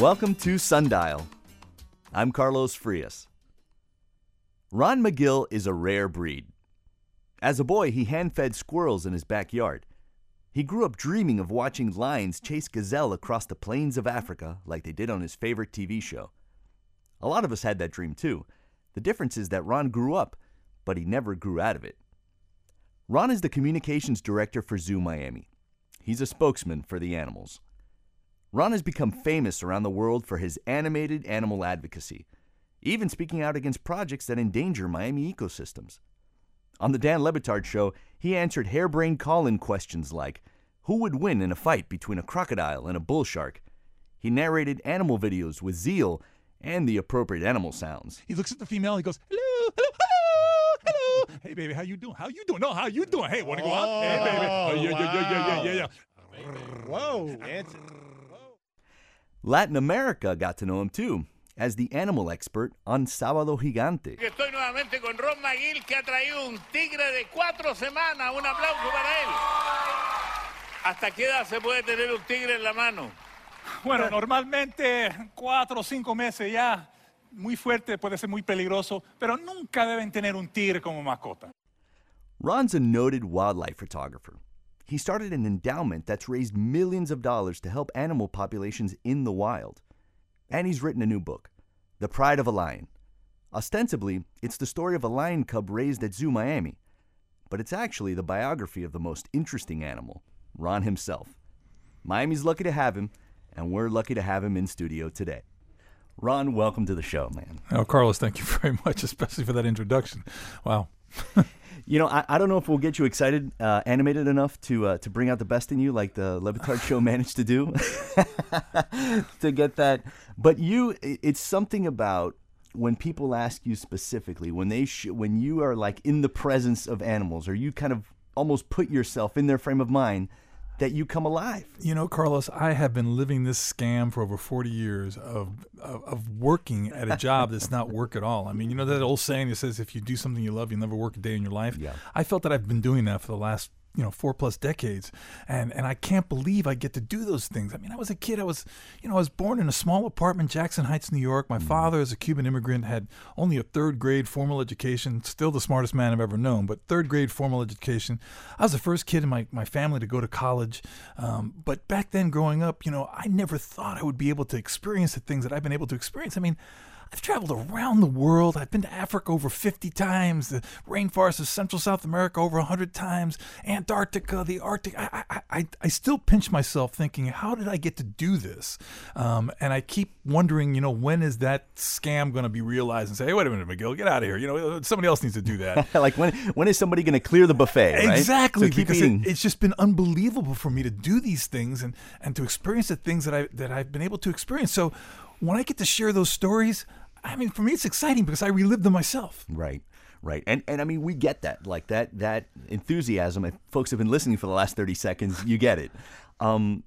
Welcome to Sundial. I'm Carlos Frias. Ron Magill is a rare breed. As a boy, he hand fed squirrels in his backyard. He grew up dreaming of watching lions chase gazelle across the plains of Africa like they did on his favorite TV show. A lot of us had that dream too. The difference is that Ron grew up, but he never grew out of it. Ron is the communications director for Zoo Miami. He's a spokesman for the animals. Ron has become famous around the world for his animated animal advocacy, even speaking out against projects that endanger Miami ecosystems. On the Dan Le Batard show, he answered harebrained call in questions like Who would win in a fight between a crocodile and a bull shark? He narrated animal videos with zeal and the appropriate animal sounds. He looks at the female. He goes, "Hello, hello, hello, hello. Hey, baby, how you doing? How you doing? No, how you doing? Hey, want to go out? Hey, baby. Oh, oh, yeah, yeah, yeah, yeah, yeah, yeah, yeah. Whoa, Anthony. Latin America got to know him too, as the animal expert on Sábado Gigante. Estoy nuevamente con Ron Magill que ha traído un tigre de cuatro semanas. Un aplauso para él. ¿Hasta qué edad se puede tener un tigre en la mano? Bueno, normalmente cuatro o cinco meses ya. Muy fuerte, puede ser muy peligroso, pero nunca deben tener un tigre como mascota. Ron's a noted wildlife photographer. He started an endowment that's raised millions of dollars to help animal populations in the wild. And he's written a new book, The Pride of a Lion. Ostensibly, it's the story of a lion cub raised at Zoo Miami, but it's actually the biography of the most interesting animal, Ron himself. Miami's lucky to have him, and we're lucky to have him in studio today. Ron, welcome to the show, man. Oh, Carlos, thank you very much, especially for that introduction. Wow. You know, I, I don't know if we'll get you excited, uh, animated enough to uh, to bring out the best in you, like the Le Batard show managed to do, to get that. But you, it's something about when people ask you specifically when they sh- when you are like in the presence of animals, or you kind of almost put yourself in their frame of mind, that you come alive. You know, Carlos, I have been living this scam for over 40 years of, of, of working at a job that's not work at all. I mean, you know that old saying that says if you do something you love, you'll never work a day in your life? Yeah. I felt that I've been doing that for the last you know four plus decades and and I can't believe I get to do those things. I mean, I was a kid. I was you know I was born in a small apartment, Jackson Heights, New York. My father, as a Cuban immigrant, had only a third grade formal education. Still the smartest man I've ever known, but third grade formal education. I was the first kid in my my family to go to college. Um, but back then, growing up, you know, I never thought I would be able to experience the things that I've been able to experience. I mean. I've traveled around the world. I've been to Africa over 50 times, the rainforests of Central South America over 100 times, Antarctica, the Arctic. I, I, I, I still pinch myself thinking, how did I get to do this? Um, and I keep wondering, you know, when is that scam going to be realized and say, hey, wait a minute, Magill, get out of here. You know, somebody else needs to do that. like when when is somebody going to clear the buffet? Right? Exactly, So because it, it's just been unbelievable for me to do these things and, and to experience the things that I that I've been able to experience. So when I get to share those stories, I mean, for me, it's exciting because I relive them myself. Right, right, and and I mean we get that, like that that enthusiasm. If folks have been listening for the last thirty seconds, you get it. Um,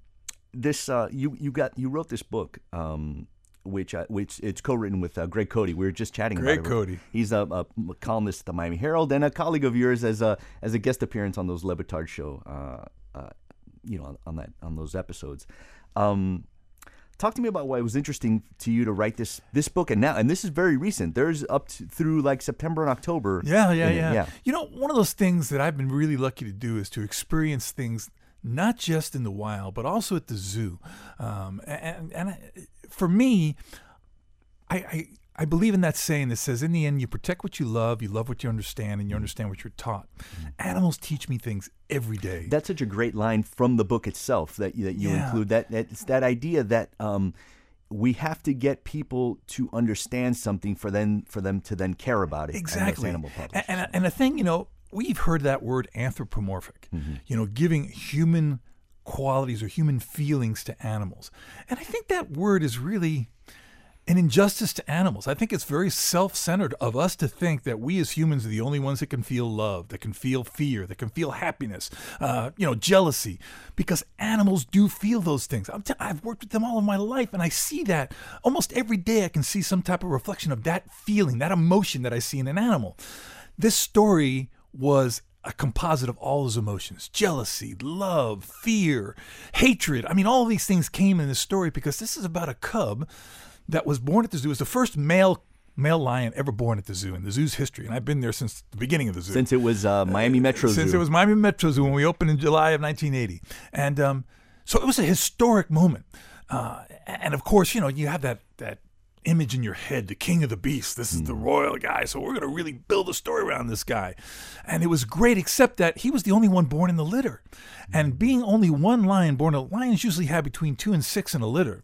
this uh, you you got you wrote this book. Um, which, uh, which it's co-written with uh, Greg Cote. We were just chatting Greg about it. Cote. He's a, a columnist at the Miami Herald and a colleague of yours as a as a guest appearance on those Le show. Uh, uh, you know, on, on that on those episodes. Um, talk to me about why it was interesting to you to write this this book and now and this is very recent there's up to, through like september and october Yeah, yeah, it. yeah, You know, one of those things that I've been really lucky to do is to experience things not just in the wild, but also at the zoo. Um, and and I, for me, I, I I believe in that saying that says, in the end, you protect what you love, you love what you understand, and you understand what you're taught. Animals teach me things every day. that's such a great line from the book itself that you, that you Yeah. include that, that it's that idea that um, we have to get people to understand something for them for them to then care about it exactly animal and, publishers. and, and the thing you know we've heard that word anthropomorphic Mm-hmm. you know giving human qualities or human feelings to animals and i think that word is really an injustice to animals. I think it's very self centered of us to think that we as humans are the only ones that can feel love, that can feel fear, that can feel happiness, uh, you know, jealousy, because animals do feel those things. I've worked with them all of my life, and I see that almost every day. I can see some type of reflection of that feeling, that emotion that I see in an animal. This story was a composite of all those emotions jealousy, love, fear, hatred. I mean, all these things came in this story because this is about a cub that was born at the zoo. It was the first male male lion ever born at the zoo in the zoo's history. And I've been there since the beginning of the zoo. Since it was uh, Miami Metro Since Zoo. Since it was Miami Metro Zoo when we opened in July of 1980. And um, so it was a historic moment. Uh, and of course, you know, you have that, that image in your head, the king of the beast. This is the royal guy. So we're going to really build a story around this guy. And it was great, except that he was the only one born in the litter. And being only one lion born, lions usually have between two and six in a litter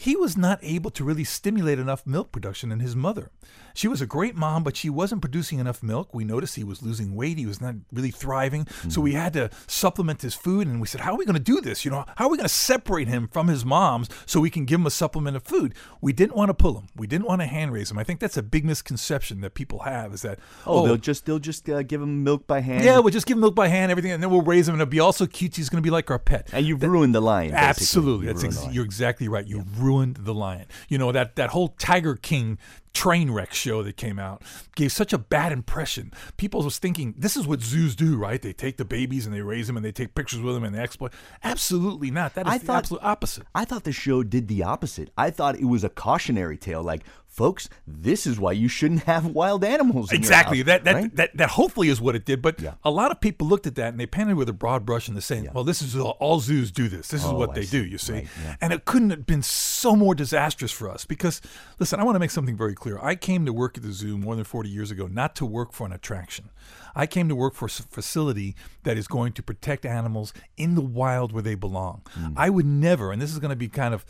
he was not able to really stimulate enough milk production in his mother. She was a great mom, but she wasn't producing enough milk. We noticed he was losing weight. He was not really thriving. Mm-hmm. So we had to supplement his food. And we said, How are we going to do this? You know, how are we going to separate him from his moms so we can give him a supplement of food? We didn't want to pull him. We didn't want to hand raise him. I think that's a big misconception that people have is that, oh, oh they'll just they'll just uh, give him milk by hand. Yeah, we'll just give him milk by hand, everything, and then we'll raise him, and it'll be also cute. He's going to be like our pet. And you've that, ruined the lion. Basically. Absolutely, you that's ex- you're exactly right. You yeah. ruined the lion. You know that that whole Tiger King train wreck show that came out gave such a bad impression. People was thinking this is what zoos do, right? They take the babies and they raise them and they take pictures with them and they exploit. Absolutely not. That is I the thought, absolute opposite. I thought the show did the opposite. I thought it was a cautionary tale, like folks, this is why you shouldn't have wild animals. exactly. House, that that, right? that that hopefully is what it did. But yeah. a lot of people looked at that and they painted with a broad brush and they're saying, yeah. "Well, this is all, all, zoos do this. This is oh, what I they see. do." You see, right, yeah. and it couldn't have been so more disastrous for us because, listen, I want to make something very clear. I came to work at the zoo more than forty years ago, not to work for an attraction. I came to work for a facility that is going to protect animals in the wild where they belong. Mm. I would never, and this is going to be kind of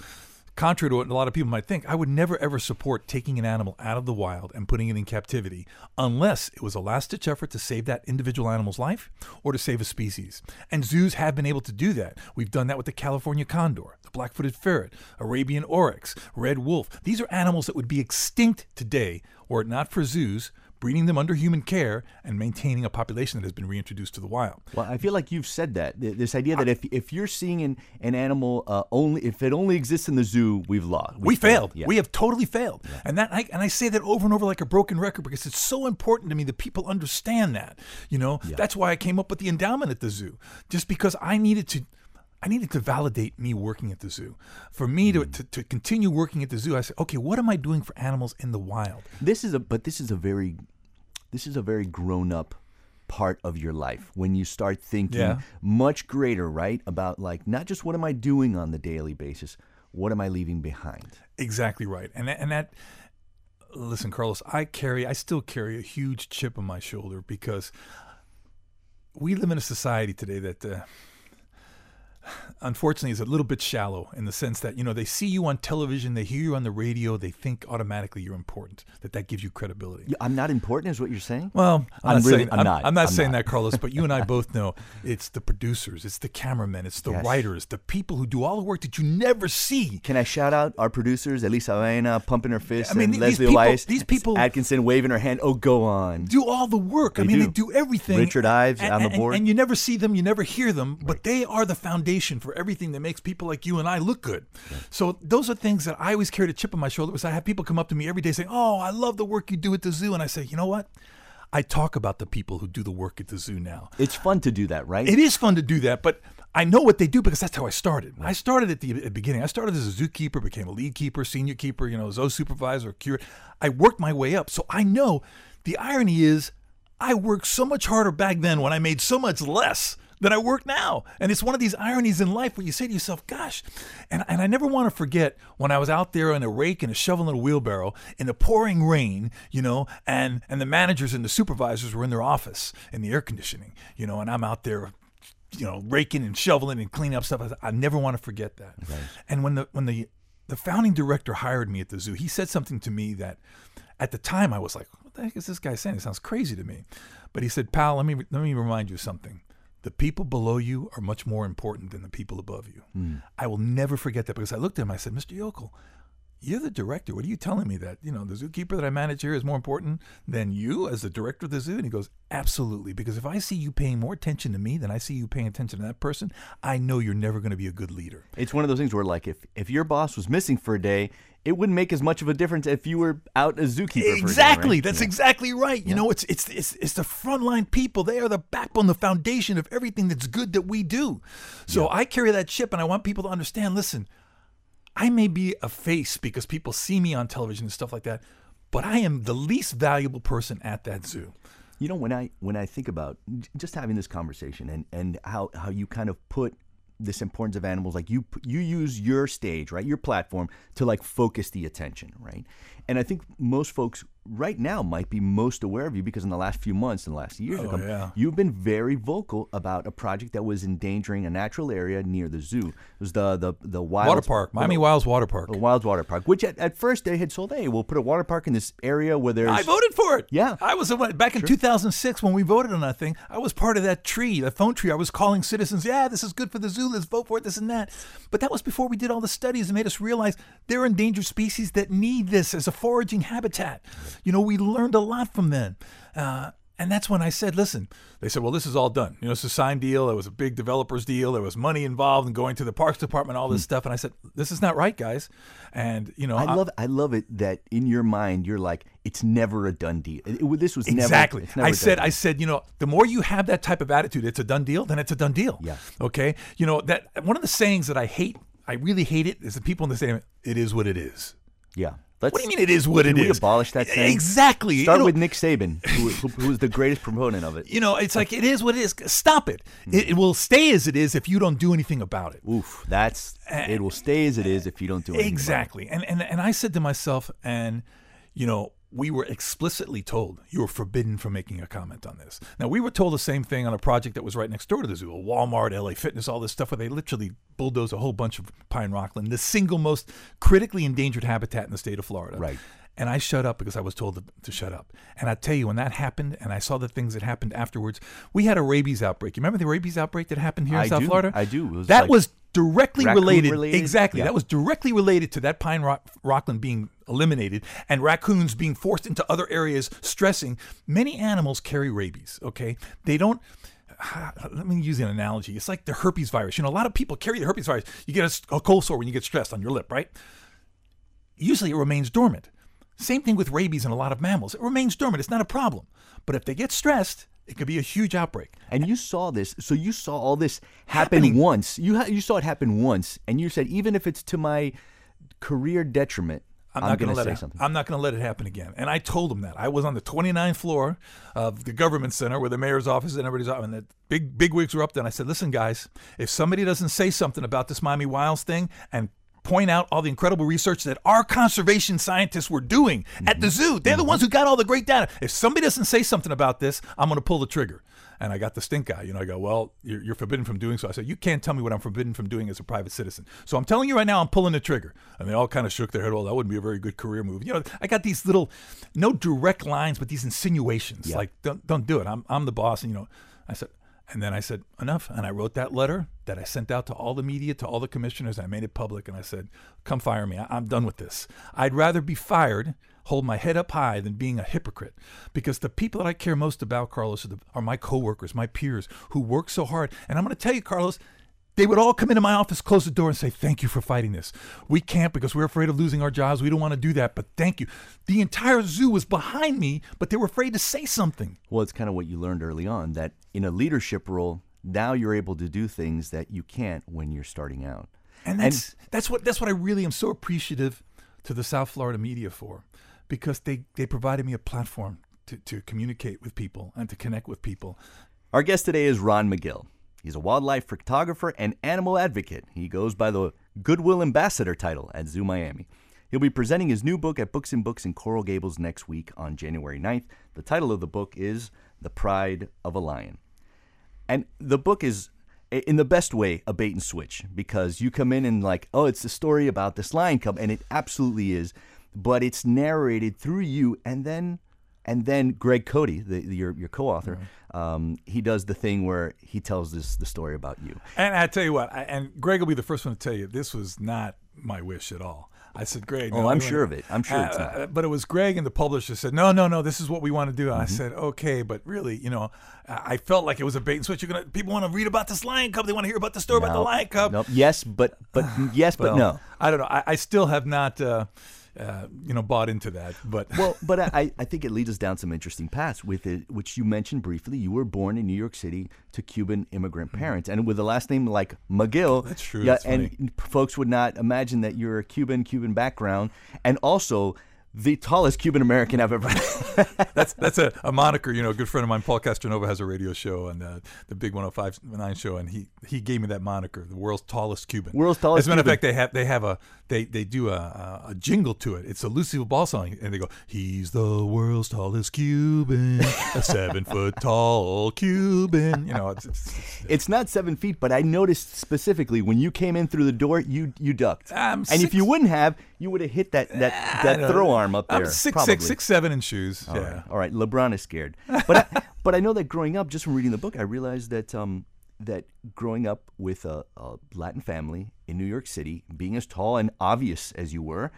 contrary to what a lot of people might think, I would never ever support taking an animal out of the wild and putting it in captivity unless it was a last ditch effort to save that individual animal's life or to save a species. And zoos have been able to do that. We've done that with the California condor, the black footed ferret, Arabian oryx, red wolf. These are animals that would be extinct today were it not for zoos breeding them under human care, and maintaining a population that has been reintroduced to the wild. Well, I feel like you've said that this idea that if, if you're seeing an, an animal uh, only if it only exists in the zoo, we've lost. we failed. failed. Yeah. We have totally failed, yeah. and that I, and I say that over and over like a broken record because it's so important to me that people understand that. You know, yeah. that's why I came up with the endowment at the zoo, just because I needed to I needed to validate me working at the zoo. For me to, hmm. to, to, continue working at the zoo, I said, okay, what am I doing for animals in the wild? This is a but this is a very this is a very grown up part of your life when you start thinking yeah. much greater, right? About like not just what am I doing on the daily basis, what am I leaving behind? Exactly right. And and that listen, Carlos, I carry I still carry a huge chip on my shoulder because we live in a society today that uh, unfortunately is a little bit shallow in the sense that you know they see you on television they hear you on the radio they think automatically you're important that that gives you credibility. I'm not important is what you're saying? Well i'm, I'm not really saying, i'm, I'm not. I'm not I'm saying not. that carlos but you and i both know it's the producers it's the cameramen it's the yes. writers the people who do all the work that you never see. Can i shout out our producers elisa Avena, pumping her fist I mean, and leslie people, Elias, these people atkinson waving her hand. Oh go on. Do all the work. They i mean do. they do. everything. Richard ives and, on the board and, and you never see them you never hear them right. but they are the foundation for everything that makes people like you and I look good. So those are things that I always carried a chip on my shoulder. Was I have people come up to me every day saying, "Oh, I love the work you do at the zoo," and I say, "You know what?" I talk about the people who do the work at the zoo now. It's fun to do that, right? It is fun to do that, but I know what they do because that's how I started. Right. I started at the, at the, beginning. I started as a zookeeper, became a lead keeper, senior keeper, you know, zoo supervisor, curator. I worked my way up. So I know the irony is I worked so much harder back then when I made so much less than I work now. And it's one of these ironies in life where you say to yourself, gosh, and, and I never want to forget when I was out there in a rake and a shovel and a wheelbarrow in the pouring rain, you know, and, and the managers and the supervisors were in their office in the air conditioning, you know, and I'm out there you know, raking and shoveling and cleaning up stuff. I, I never want to forget that. Right. And when the when the the founding director hired me at the zoo, he said something to me that at the time I was like, what the heck is this guy saying? It sounds crazy to me. But he said, pal, let me let me remind you something the people below you are much more important than the people above you. Mm. I will never forget that because I looked at him. I said, Mr. Yokel, you're the director. What are you telling me that, you know, the zookeeper that I manage here is more important than you as the director of the zoo? And he goes, absolutely. Because if I see you paying more attention to me than I see you paying attention to that person, I know you're never going to be a good leader. It's one of those things where, like, if, if your boss was missing for a day, it wouldn't make as much of a difference if you were out as zookeeper. for a day, Exactly. right? That's Yeah. exactly right. You know, it's it's it's it's the frontline people. They are the backbone, the foundation of everything that's good that we do. So I carry that chip, and I want people to understand. Listen, I may be a face because people see me on television and stuff like that, but I am the least valuable person at that zoo. You know, when I when I think about just having this conversation and and how how you kind of put this importance of animals, like you you use your stage, right, your platform to like focus the attention, right, and I think most folks right now might be most aware of you because in the last few months, and the last years, Oh, come, yeah. you've been very vocal about a project that was endangering a natural area near the zoo. It was the the the wild Water park, Miami Wilds Water Park. the Wilds Water Park, which at, at first they had sold, hey, we'll put a water park in this area where there's I voted for it. Yeah. I was back in 2006 when we voted on that thing. I was part of that tree, that phone tree. I was calling citizens, yeah, this is good for the zoo. Let's vote for it, this and that. But that was before we did all the studies that made us realize there are endangered species that need this as a foraging habitat. You know, we learned a lot from then. Uh, and that's when I said, listen, they said, well, this is all done. You know, it's a signed deal. It was a big developer's deal. There was money involved in going to the parks department, all this stuff. And I said, this is not right, guys. And, you know. I I'm- love I love it that in your mind you're like it's never a done deal. It- it- this was Exactly. never. I said, done I said, you know, the more you have that type of attitude, it's a done deal. Then it's a done deal. Yeah. Okay. You know that one of the sayings that I hate, I really hate it, is the people in the saying, "It is what it is." yeah. Let's, What do you mean? It is what it we is. abolish that saying? Exactly. Start know- with Nick Saban, who, who, was the greatest proponent of it. You know, it's like it is what it is. Stop it. Hmm. It, it will stay as it is if you don't do anything about it. Oof, that's eh. it. Will stay as it is if you don't do anything. about it. Exactly. And, and and I said to myself, and you know, we were explicitly told you were forbidden from making a comment on this. Now we were told the same thing on a project that was right next door to the zoo, a Walmart, LA Fitness, all this stuff where they literally bulldozed a whole bunch of pine rockland, the single most critically endangered habitat in the state of Florida. Right. And I shut up because I was told to, to shut up. And I tell you, when that happened, and I saw the things that happened afterwards, we had a rabies outbreak. You remember the rabies outbreak that happened here in I South do. Florida? I do. Was that like was directly related. related? Exactly. Yeah. That was directly related to that pine rock, rockland being eliminated and raccoons being forced into other areas, stressing. Many animals carry rabies. Okay, they don't. Let me use an analogy. It's like the herpes virus. You know, a lot of people carry the herpes virus. You get a cold sore when you get stressed on your lip, right? Usually it remains dormant. Same thing with rabies in a lot of mammals. It remains dormant. It's not a problem. But if they get stressed, it could be a huge outbreak. And you saw this, so you saw all this happen Happening. once. You ha- you saw it happen once, and you said even if it's to my career detriment, I'm, I'm, not going to let say it. something. I'm not going to let it happen again. And I told him that I was on the 29th floor of the government center where the mayor's office and everybody's office, and the big big wigs were up there. And I said, "Listen, guys, if somebody doesn't say something about this Miami Wilds thing and point out all the incredible research that our conservation scientists were doing at the mm-hmm. zoo, they're the mm-hmm. ones who got all the great data. If somebody doesn't say something about this, I'm going to pull the trigger." And I got the stink eye. You know, I go, well, you're, you're forbidden from doing so. I said, you can't tell me what I'm forbidden from doing as a private citizen. So I'm telling you right now, I'm pulling the trigger. And they all kind of shook their head. Well, that wouldn't be a very good career move. You know, I got these little, no direct lines, but these insinuations. Like, don't, don't do it. I'm, I'm the boss. And, you know, I said, and then I said, enough. And I wrote that letter that I sent out to all the media, to all the commissioners. I made it public. And I said, come fire me. I, I'm done with this. I'd rather be fired, hold my head up high, than being a hypocrite. Because the people that I care most about, Carlos, are, the, are my coworkers, my peers who work so hard. And I'm going to tell you, Carlos, they would all come into my office, close the door, and say, Thank you for fighting this. We can't because we're afraid of losing our jobs. We don't want to do that, but thank you. The entire zoo was behind me, but they were afraid to say something. Well, it's kind of what you learned early on that in a leadership role, now you're able to do things that you can't when you're starting out. And that's that's what that's what I really am so appreciative to the South Florida media for, because they they provided me a platform to, to communicate with people and to connect with people. Our guest today is Ron Magill. He's a wildlife photographer and animal advocate. He goes by the Goodwill Ambassador title at Zoo Miami. He'll be presenting his new book at Books and Books in Coral Gables next week on January 9th. The title of the book is The Pride of a Lion. And the book is, in the best way, a bait and switch because you come in and, like, oh, it's a story about this lion cub, and it absolutely is, but it's narrated through you and then. And then Greg Cote, the, the, your, your co-author, um, he does the thing where he tells this the story about you. And I tell you what, I, and Greg will be the first one to tell you this was not my wish at all. I said, Greg. Oh, I'm sure went- of it. I'm sure it's Uh, not. uh, But it was Greg and the publisher said, no, no, no, this is what we want to do. Mm-hmm. I said, okay, but really, you know, I felt like it was a bait and switch. You're gonna people want to read about this Lion Cub. They want to hear about the story about the Lion Cub. Nope. Yes, but but yes, but Well, no. I don't know. I, I still have not, uh, uh, you know, bought into that. But Well, but I, I think it leads us down some interesting paths with it, which you mentioned briefly. You were born in New York City to Cuban immigrant parents, and with a last name like Magill. That's true, Yeah, that's and funny. folks would not imagine that you're a Cuban, Cuban background, and also the tallest Cuban American I've ever. that's that's a, a moniker. You know, a good friend of mine, Paul Castronovo, has a radio show and uh, the Big 105.9 show, and he he gave me that moniker, the world's tallest Cuban. World's tallest As a matter Cuban. of fact, they have they have a they they do a, a, jingle to it. It's a Lucille Ball song, and they go, "He's the world's tallest Cuban, a seven foot tall Cuban." You know, it's, it's, it's it's not seven feet, but I noticed specifically when you came in through the door, you you ducked, I'm and if you wouldn't have, you would have hit that that, that throw know. Arm up there. I'm six probably. six six seven in shoes. All yeah. right. All right. LeBron is scared. But I, but I know that growing up, just from reading the book, I realized that um that growing up with a, a Latin family in New York City, being as tall and obvious as you were,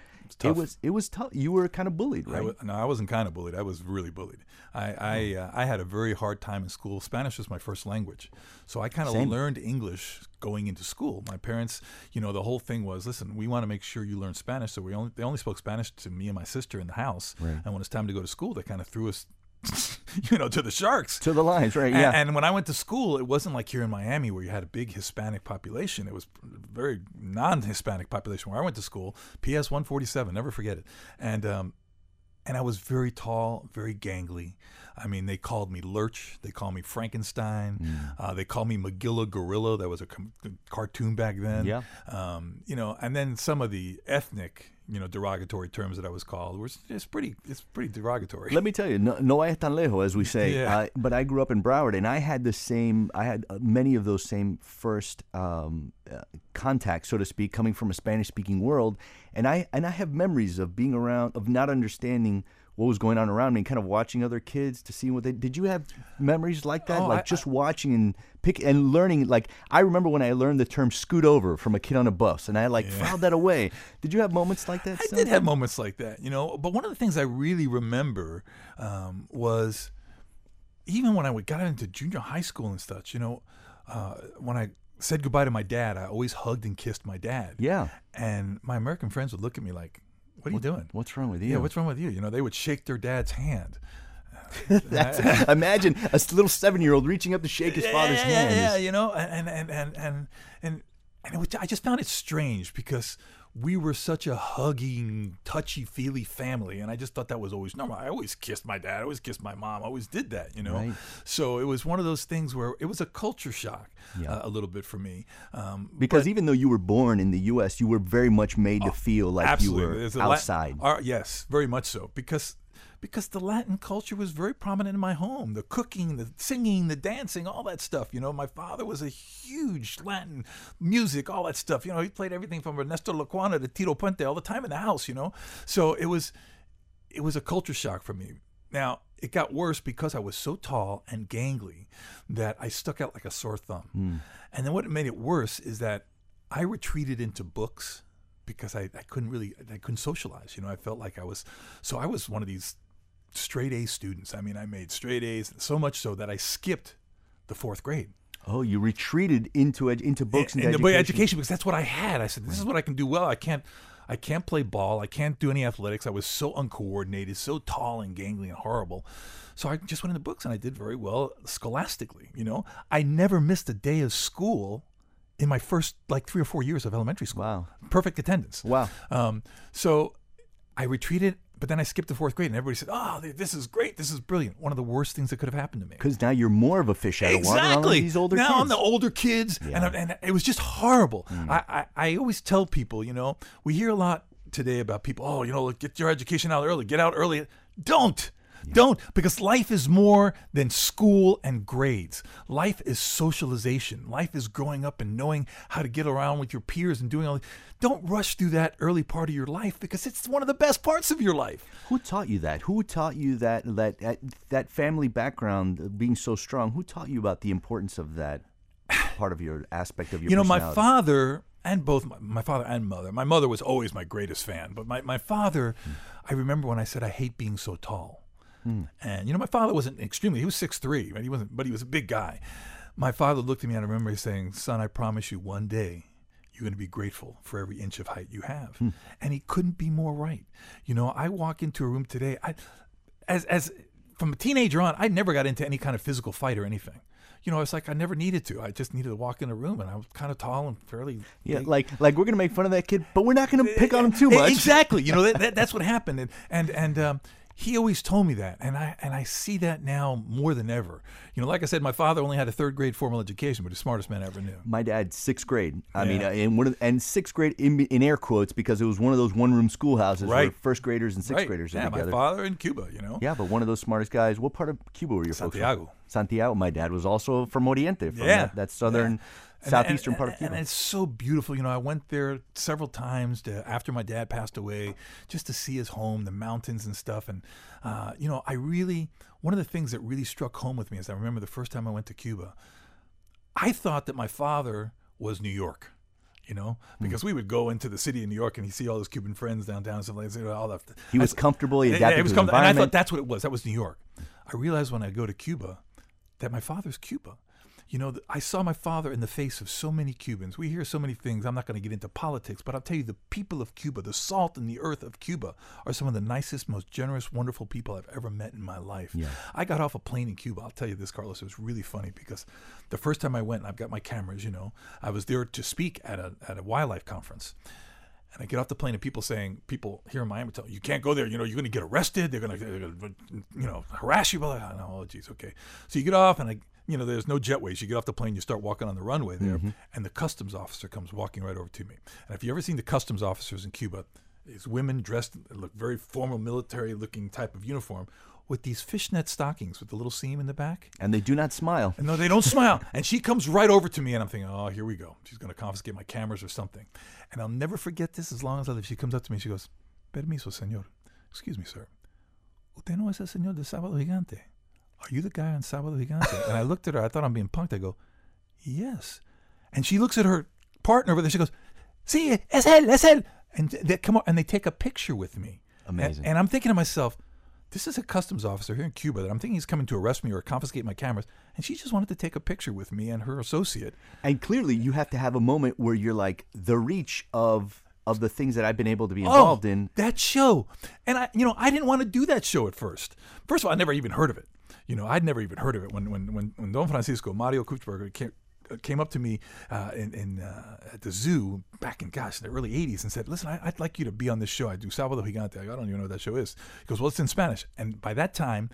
it was it was tough. You were kind of bullied, I right? no, I wasn't kind of bullied. I was really bullied. I I, uh, I had a very hard time in school. Spanish was my first language, so I kind of learned English going into school. My parents, you know, the whole thing was, listen, we want to make sure you learn Spanish. So we only they only spoke Spanish to me and my sister in the house. And when it's time to go to school, they kind of threw us, you know, to the sharks. to the lions, right? Yeah. And, when I went to school, it wasn't like here in Miami where you had a big Hispanic population. It was a very non-Hispanic population where I went to school. PS 147, never forget it. And um, and I was very tall, very gangly. I mean, they called me Lurch. They called me Frankenstein. Mm. Uh, they called me Magilla Gorilla. That was a com- cartoon back then. Yeah. Um, you know, and then some of the ethnic, you know, derogatory terms that I was called was just pretty. It's pretty derogatory. Let me tell you, no, no hay tan lejos, as we say. Yeah. Uh, but I grew up in Broward, and I had the same. I had uh, many of those same first um, uh, contacts, so to speak, coming from a Spanish-speaking world, and I and I have memories of being around, of not understanding what was going on around me, and kind of watching other kids to see what they. Did you have memories like that, Oh, like I- just watching and pick and learning? Like I remember when I learned the term "scoot over" from a kid on a bus, and I like filed that away. Did you have moments like that? I still? did have moments like that, you know. But one of the things I really remember um, was even when I got into junior high school and such, you know, uh, when I said goodbye to my dad, I always hugged and kissed my dad. Yeah. And my American friends would look at me like, "What are you doing? What's wrong with you? Yeah, what's wrong with you?" You know, they would shake their dad's hand. Imagine a little seven-year-old reaching up to shake his father's yeah, hand. Yeah, yeah, you know, and and and and and and was, I just found it strange because we were such a hugging, touchy-feely family, and I just thought that was always normal. I always kissed my dad, I always kissed my mom, I always did that, you know. Right. So it was one of those things where it was a culture shock Yeah. uh, a little bit for me. Um, Because even though you were born in the U.S., you were very much made to feel like you were There's a Lat- outside. uh, yes, very much so. Because because the Latin culture was very prominent in my home. The cooking, the singing, the dancing, all that stuff. You know, my father was a huge Latin music, all that stuff. You know, he played everything from Ernesto Lecuona to Tito Puente all the time in the house. You know, so it was it was a culture shock for me. Now it got worse because I was so tall and gangly that I stuck out like a sore thumb. Hmm. And then what made it worse is that I retreated into books because I, I couldn't really I couldn't socialize. You know, I felt like I was so I was one of these straight A students. I mean, I made straight A's so much so that I skipped the fourth grade oh, you retreated into ed- into books and in the education. education because that's what I had. I said, this is what I can do well. I can't. I can't play ball. I can't do any athletics. I was so uncoordinated, so tall and gangly and horrible. So I just went into books and I did very well scholastically. You know, I never missed a day of school in my first like three or four years of elementary school. Wow. perfect attendance. Wow. Um, so I retreated, but then I skipped the fourth grade, and everybody said, "Oh, this is great. This is brilliant. One of the worst things that could have happened to me." Because now you're more of a fish out of water. Exactly. these older now kids. I'm the older kids, and, and it was just horrible. Hmm. I, I, I always tell people, you know, we hear a lot today about people, oh, you know, get your education out early, get out early. Don't. Don't, because life is more than school and grades. Life is socialization. Life is growing up and knowing how to get around with your peers and doing all. Don't rush through that early part of your life because it's one of the best parts of your life. Who taught you that? Who taught you that that that, that family background uh, being so strong? Who taught you about the importance of that part of your aspect of your you know, my father and both my, my father and mother. My mother was always my greatest fan, but my, my father, I remember when I said, I hate being so tall. Hmm. And, you know, my father wasn't extremely, he was 6'3, right? He wasn't, but he was a big guy. My father looked at me and I remember saying, Son, I promise you one day you're going to be grateful for every inch of height you have. Hmm. And he couldn't be more right. You know, I walk into a room today, I, as, as from a teenager on, I never got into any kind of physical fight or anything. You know, it's like I never needed to. I just needed to walk in a room, and I was kind of tall and fairly. Yeah, big. like like we're gonna make fun of that kid, but we're not gonna eh, pick on him too E- much. Exactly. You know that, that that's what happened, and and and um, he always told me that, and I and I see that now more than ever. You know, like I said, my father only had a third grade formal education, but the smartest man I ever knew. My dad, sixth grade. I mean, Yeah. uh, in one of, and sixth grade in, in air quotes because it was one of those one room schoolhouses where first graders and sixth right? graders yeah, are my together. father in Cuba. You know. Yeah, but one of those smartest guys. What part of Cuba were you folks from? Santiago. Santiago. My dad was also from Oriente, from Yeah, that, that southern, And- southeastern and- part of Cuba. And it's so beautiful. You know, I went there several times to, after my dad passed away just to see his home, the mountains and stuff. And, uh, you know, I really, one of the things that really struck home with me is I remember the first time I went to Cuba, I thought that my father was New York. You know, Hmm. because we would go into the city of New York and he'd see all his Cuban friends downtown and stuff like that. All that. He was I- comfortable. He adapted was to his comf- and I thought that's what it was. That was New York. I realized when I go to Cuba that my father's Cuba. You know, I saw my father in the face of so many Cubans. We hear so many things. I'm not going to get into politics, but I'll tell you the people of Cuba, the salt and the earth of Cuba, are some of the nicest, most generous, wonderful people I've ever met in my life. Yeah. I got off a plane in Cuba. I'll tell you this, Carlos. It was really funny because the first time I went, and I've got my cameras, you know, I was there to speak at a, at a wildlife conference. And I get off the plane and people saying, people here in Miami tell you can't go there. You know, you're going to get arrested. They're going to, you know, harass you. Blah, blah, blah. Oh, geez, okay. So you get off and I, you know, there's no jetways. You get off the plane, you start walking on the runway there, mm-hmm. and the customs officer comes walking right over to me. And if you ever seen the customs officers in Cuba, these women dressed, in look very formal, military-looking type of uniform with these fishnet stockings with the little seam in the back. and they do not smile. And no, they don't smile. And she comes right over to me, and I'm thinking, oh, here we go. She's going to confiscate my cameras or something. And I'll never forget this as long as I live. She comes up to me, she goes, Permiso, señor. Excuse me, sir. Usted no es el señor de Sábado Gigante. Are you the guy on Sábado Gigante? and I looked at her. I thought I'm being punked. I go, yes. And she looks at her partner over there. She goes, sí, es él, es él. And they come up and they take a picture with me. Amazing. and I'm thinking to myself, this is a customs officer here in Cuba that I'm thinking he's coming to arrest me or confiscate my cameras. And she just wanted to take a picture with me and her associate. And clearly, you have to have a moment where you're like the reach of of the things that I've been able to Oh, be involved in. that show. And I, you know, I didn't want to do that show at first. First of all, I never even heard of it. You know, I'd never even heard of it when when when, when Don Francisco Mario Kreutzberger came. uh, Came up to me uh, in, in uh, at the zoo back in gosh in the early '80s and said, "Listen, I, I'd like you to be on this show. I do Sábado Gigante. I go, I don't even know what that show is." He goes, "Well, it's in Spanish." And by that time,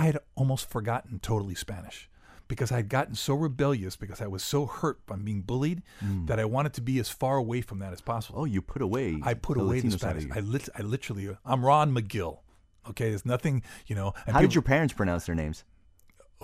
I had almost forgotten totally Spanish because I had gotten so rebellious because I was so hurt by being bullied that I wanted to be as far away from that as possible. Oh, you put away. I put away the Latino of Spanish. I, lit- I literally, I'm Ron Magill. Okay, there's nothing, you know. and How did your parents pronounce their names?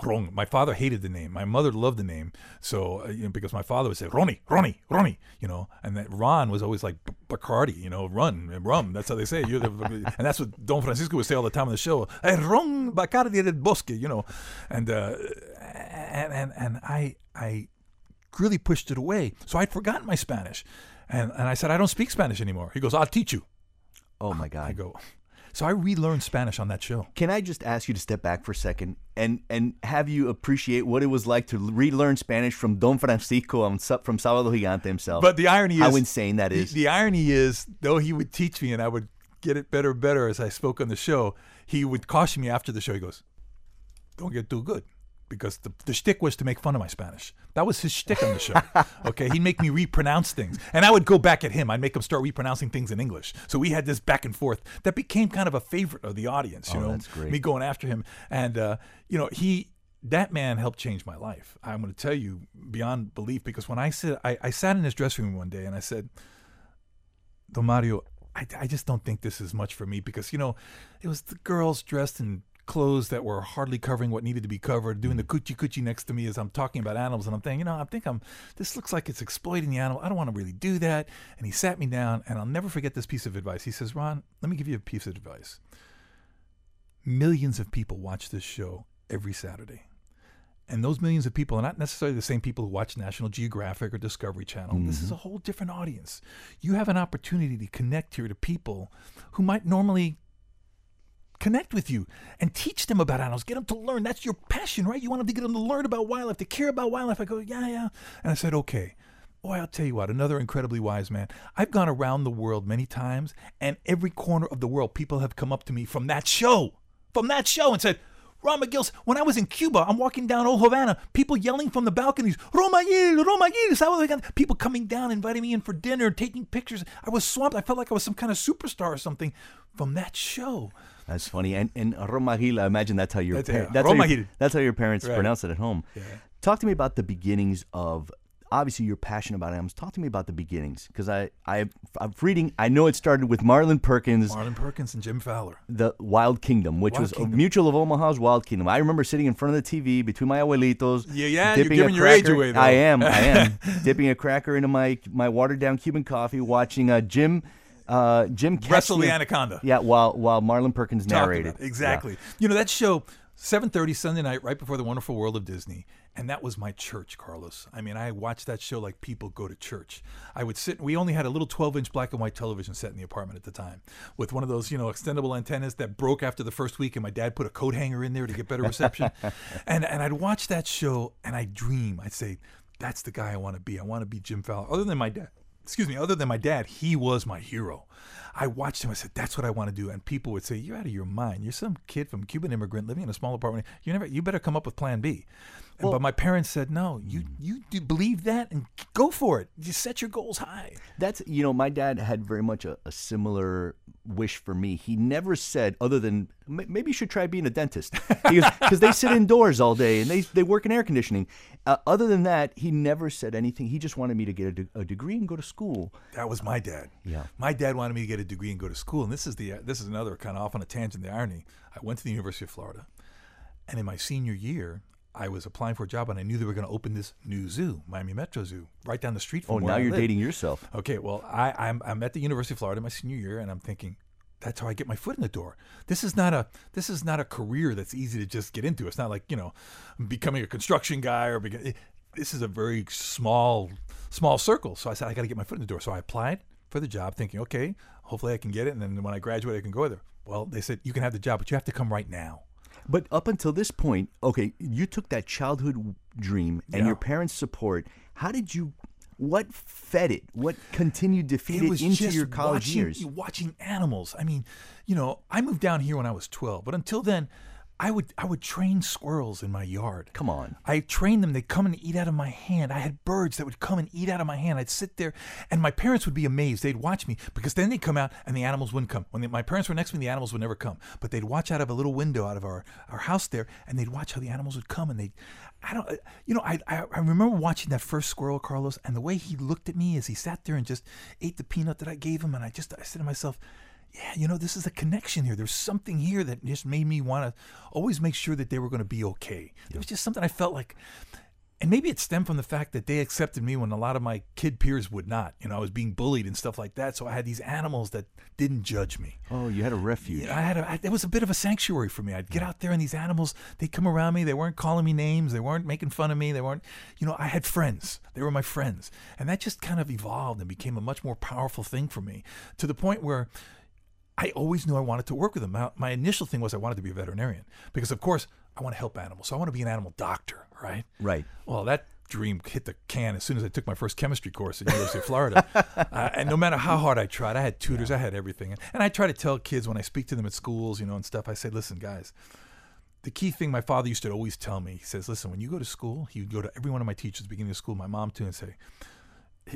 Ron? My father hated the name. My mother loved the name. So, uh, you know, because my father would say Ronnie, Ronnie, Ronnie, you know, and that Ron was always like Bacardi, you know, run rum. That's how they say. it. You're the, and that's what Don Francisco would say all the time on the show. Hey, Ron Bacardi del Bosque, you know, and uh, and and and I I really pushed it away. So I'd forgotten my Spanish, and and I said I don't speak Spanish anymore. He goes, I'll teach you. Oh my God. I go. So I relearned Spanish on that show. Can I just ask you to step back for a second and and have you appreciate what it was like to relearn Spanish from Don Francisco on, from Sábado Gigante himself? But the irony how is how insane that is. the- The, irony is, though he would teach me and I would get it better and better as I spoke on the show, he would caution me after the show. He goes, "Don't get too good." Because the, the shtick was to make fun of my Spanish. That was his shtick on the show. Okay, he'd make me repronounce things, and I would go back at him. I'd make him start repronouncing things in English. So we had this back and forth that became kind of a favorite of the audience. You Oh, know, that's great. me going after him, and uh, you know, he that man helped change my life. I'm going to tell you beyond belief because when I said I, I sat in his dressing room one day and I said, Don Mario, I, I just don't think this is much for me because you know it was the girls dressed in clothes that were hardly covering what needed to be covered, doing the mm. coochie coochie next to me as I'm talking about animals, and I'm thinking, you know, I think I'm this looks like it's exploiting the animal. I don't want to really do that. And he sat me down, and I'll never forget this piece of advice. He says, Ron, let me give you a piece of advice. Millions of people watch this show every Saturday. And those millions of people are not necessarily the same people who watch National Geographic or Discovery Channel. This is mm-hmm. a whole different audience. You have an opportunity to connect here to people who might normally connect with you and teach them about animals. Get them to learn. That's your passion, right? You want them to get them to learn about wildlife, to care about wildlife. I go, yeah, yeah. And I said, okay. Boy, I'll tell you what, another incredibly wise man. I've gone around the world many times, and every corner of the world, people have come up to me from that show, from that show, and said, Ron Magill, when I was in Cuba, I'm walking down Old Havana, people yelling from the balconies, Romail, Salvador." people coming down, inviting me in for dinner, taking pictures. I was swamped. I felt like I was some kind of superstar or something from that show. That's funny. And and Romagil, I imagine that's how your That's- par- yeah, that's, how your, that's how your parents Right. pronounce it at home. Talk to me about the beginnings of. Obviously, you're passionate about animals. Talk to me about the beginnings, because I, I, I'm reading. I know it started with Marlin Perkins, Marlin Perkins and Jim Fowler. the Wild Kingdom, which Wild was Kingdom. a Mutual of Omaha's Wild Kingdom. I remember sitting in front of the TV between my abuelitos. Yeah, yeah, you're dipping giving a your age away, though. I am, I am dipping a cracker into my my watered down Cuban coffee, watching uh, Jim, uh, Jim Wrestle the anaconda. Yeah, while while Marlin Perkins narrated. Exactly. You know that show, 7:30 Sunday night, right before the Wonderful World of Disney, and that was my church, Carlos. I mean, I watched that show like people go to church. I would sit. We only had a little 12-inch black and white television set in the apartment at the time, with one of those, you know, extendable antennas that broke after the first week, and my dad put a coat hanger in there to get better reception. and and I'd watch that show, and I'd dream. I'd say, "That's the guy I want to be. I want to be Jim Fowler." Other than my dad excuse me, other than my dad, he was my hero. I watched him. I said, "That's what I want to do." And people would say, "You're out of your mind. You're some kid from Cuban immigrant living in a small apartment. You never. You better come up with Plan B." And, but my parents said, "No, you you do believe that and go for it. You set your goals high." That's you know, my dad had very much a, a similar wish for me. He never said other than maybe you should try being a dentist because they sit indoors all day and they they work in air conditioning. Uh, other than that, he never said anything. He just wanted me to get a, de- a degree and go to school. That was my dad. Yeah. My dad wanted me to get a degree and go to school. And this is the this is another kind of off on a tangent. The irony. I went to the University of Florida, and in my senior year, I was applying for a job, and I knew they were going to open this new zoo, Miami Metro Zoo, right down the street from oh, where I Oh, now I you're lived. dating yourself. Okay, well, I, I'm I'm at the University of Florida my senior year, and I'm thinking that's how I get my foot in the door. This is not a this is not a career that's easy to just get into. It's not like you know becoming a construction guy or beca- this is a very small small circle. So I said I got to get my foot in the door. So I applied for the job, thinking, okay, hopefully I can get it, and then when I graduate, I can go there. Well, they said you can have the job, but you have to come right now. But up until this point, okay, you took that childhood dream and Yeah. your parents' support. How did you? What fed it? What continued to feed it it, into your college watching, years? Watching animals. I mean, you know, I moved down here when I was 12, but until then, I would I would train squirrels in my yard. Come on. I trained them. They'd come and eat out of my hand. I had birds that would come and eat out of my hand. I'd sit there, and my parents would be amazed. They'd watch me because then they'd come out and the animals wouldn't come. When they, my parents were next to me, the animals would never come. But they'd watch out of a little window out of our, our house there, and they'd watch how the animals would come. And they, I don't, you know, I, I I remember watching that first squirrel, Carlos, and the way he looked at me as he sat there and just ate the peanut that I gave him, and I just I said to myself yeah, you know, this is a connection here. There's something here that just made me want to always make sure that they were going to be okay. There was just something I felt like, and maybe it stemmed from the fact that they accepted me when a lot of my kid peers would not. You know, I was being bullied and stuff like that. So I had these animals that didn't judge me. Oh, you had a refuge. Yeah, I had a, I, it was a bit of a sanctuary for me. I'd get out there and these animals, they'd come around me. They weren't calling me names. They weren't making fun of me. They weren't, you know, I had friends. They were my friends. And that just kind of evolved and became a much more powerful thing for me to the point where I always knew I wanted to work with them. My, my initial thing was I wanted to be a veterinarian because, of course, I want to help animals. So I want to be an animal doctor, right? Right. Well, that dream hit the can as soon as I took my first chemistry course at University of Florida. uh, and no matter how hard I tried, I had tutors, I had everything. And I try to tell kids when I speak to them at schools, you know, and stuff, I say, listen, guys, the key thing my father used to always tell me, he says, listen, when you go to school, he would go to every one of my teachers at the beginning of school, my mom too, and say,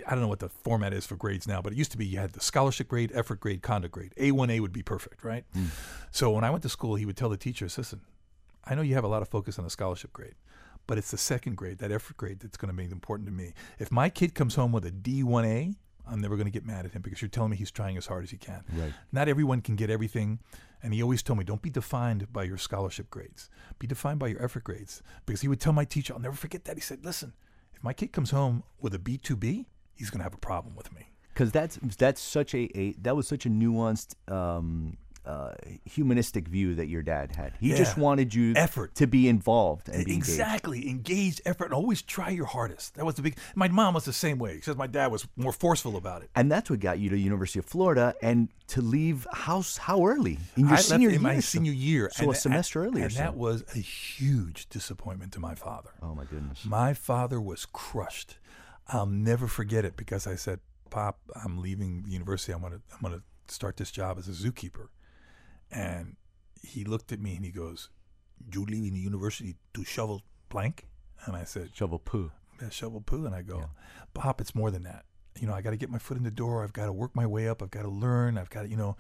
I don't know what the format is for grades now, but it used to be you had the scholarship grade, effort grade, conduct grade. A1A would be perfect, right? Hmm. So when I went to school, he would tell the teachers, listen, I know you have a lot of focus on the scholarship grade, but it's the second grade, that effort grade, that's going to be important to me. If my kid comes home with a D1A, I'm never going to get mad at him because you're telling me he's trying as hard as he can. Right. Not everyone can get everything. And he always told me, don't be defined by your scholarship grades. Be defined by your effort grades. Because he would tell my teacher, I'll never forget that. He said, listen, if my kid comes home with a B2B, he's going to have a problem with me. because that's that's such a, a that was such a nuanced um, uh, humanistic view that your dad had. He Yeah. just wanted you Effort. to be involved and be exactly engaged effort and always try your hardest. That was the big. My mom was the same way. Except my dad was more forceful about it. And that's what got you to University of Florida and to leave house how early in your I senior left in year? my senior year, so a semester earlier, and so. that was a huge disappointment to my father. Oh my goodness. My father was crushed. I'll never forget it because I said, "Pop, I'm leaving the university. I'm gonna I'm gonna start this job as a zookeeper." And he looked at me and he goes, "You leaving the university to shovel blank?" And I said, Shovel poo. "Yeah, shovel poo." And I go, "Pop, it's more than that. You know, I got to get my foot in the door. I've got to work my way up. I've got to learn. I've got to, you know."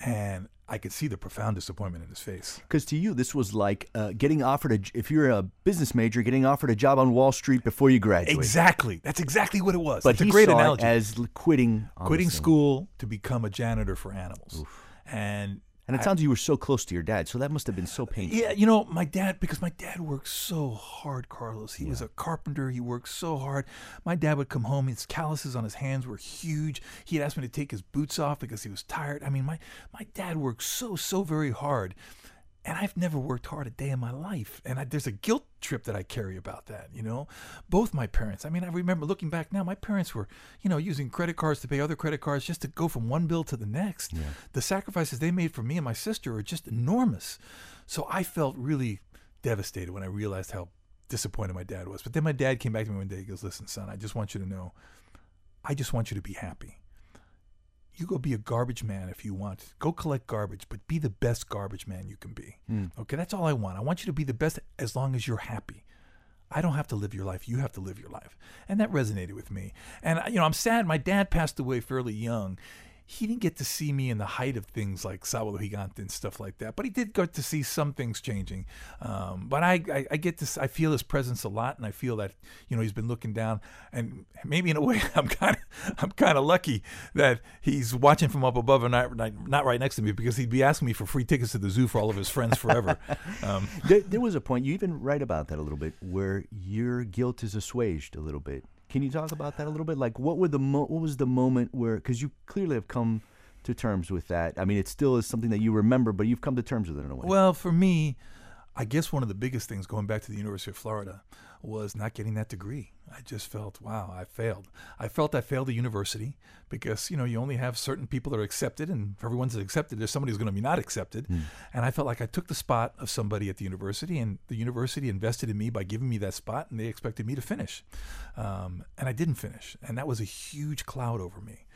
And I could see the profound disappointment in his face. Because to you, this was like uh, getting offered a. If you're a business major, getting offered a job on Wall Street before you graduate. Exactly. That's exactly what it was. But it's a great saw analogy. it as quitting. quitting school to become a janitor for animals. And And it sounds you were so close to your dad, so that must have been so painful. yeah, you know, my dad because my dad worked so hard, Carlos. He was a carpenter. He worked so hard. My dad would come home, his calluses on his hands were huge. He'd ask me to take his boots off because he was tired. I mean, my my dad worked so so very hard. And I've never worked hard a day in my life. And I, there's a guilt trip that I carry about that, you know? Both my parents. I mean, I remember looking back now, my parents were, you know, using credit cards to pay other credit cards just to go from one bill to the next. The sacrifices they made for me and my sister are just enormous. So I felt really devastated when I realized how disappointed my dad was. But then my dad came back to me one day. He goes, Listen, son, I just want you to know, I just want you to be happy you go be a garbage man if you want. Go collect garbage, but be the best garbage man you can be. Hmm. Okay, that's all I want. I want you to be the best as long as you're happy. I don't have to live your life. You have to live your life. And that resonated with me. And, you know, I'm sad. My dad passed away fairly young. He didn't get to see me in the height of things like Sábado Gigante and stuff like that, but he did get to see some things changing. Um, but I, I, I get this, I feel his presence a lot, and I feel that you know he's been looking down, and maybe in a way I'm kind of I'm kind of lucky that he's watching from up above and not, not not right next to me because he'd be asking me for free tickets to the zoo for all of his friends forever. um, There, there was a point you even write about that a little bit where your guilt is assuaged a little bit. Can you talk about that a little bit? Like, what were the mo- what was the moment where? Because you clearly have come to terms with that. I mean, it still is something that you remember, but you've come to terms with it in a way. Well, for me, I guess one of the biggest things going back to the University of Florida was not getting that degree. I just felt, wow, I failed. I felt I failed the university because, you know, you only have certain people that are accepted, and for everyone's accepted, there's somebody who's going to be not accepted. And I felt like I took the spot of somebody at the university, and the university invested in me by giving me that spot, and they expected me to finish. Um, and I didn't finish. And that was a huge cloud over me.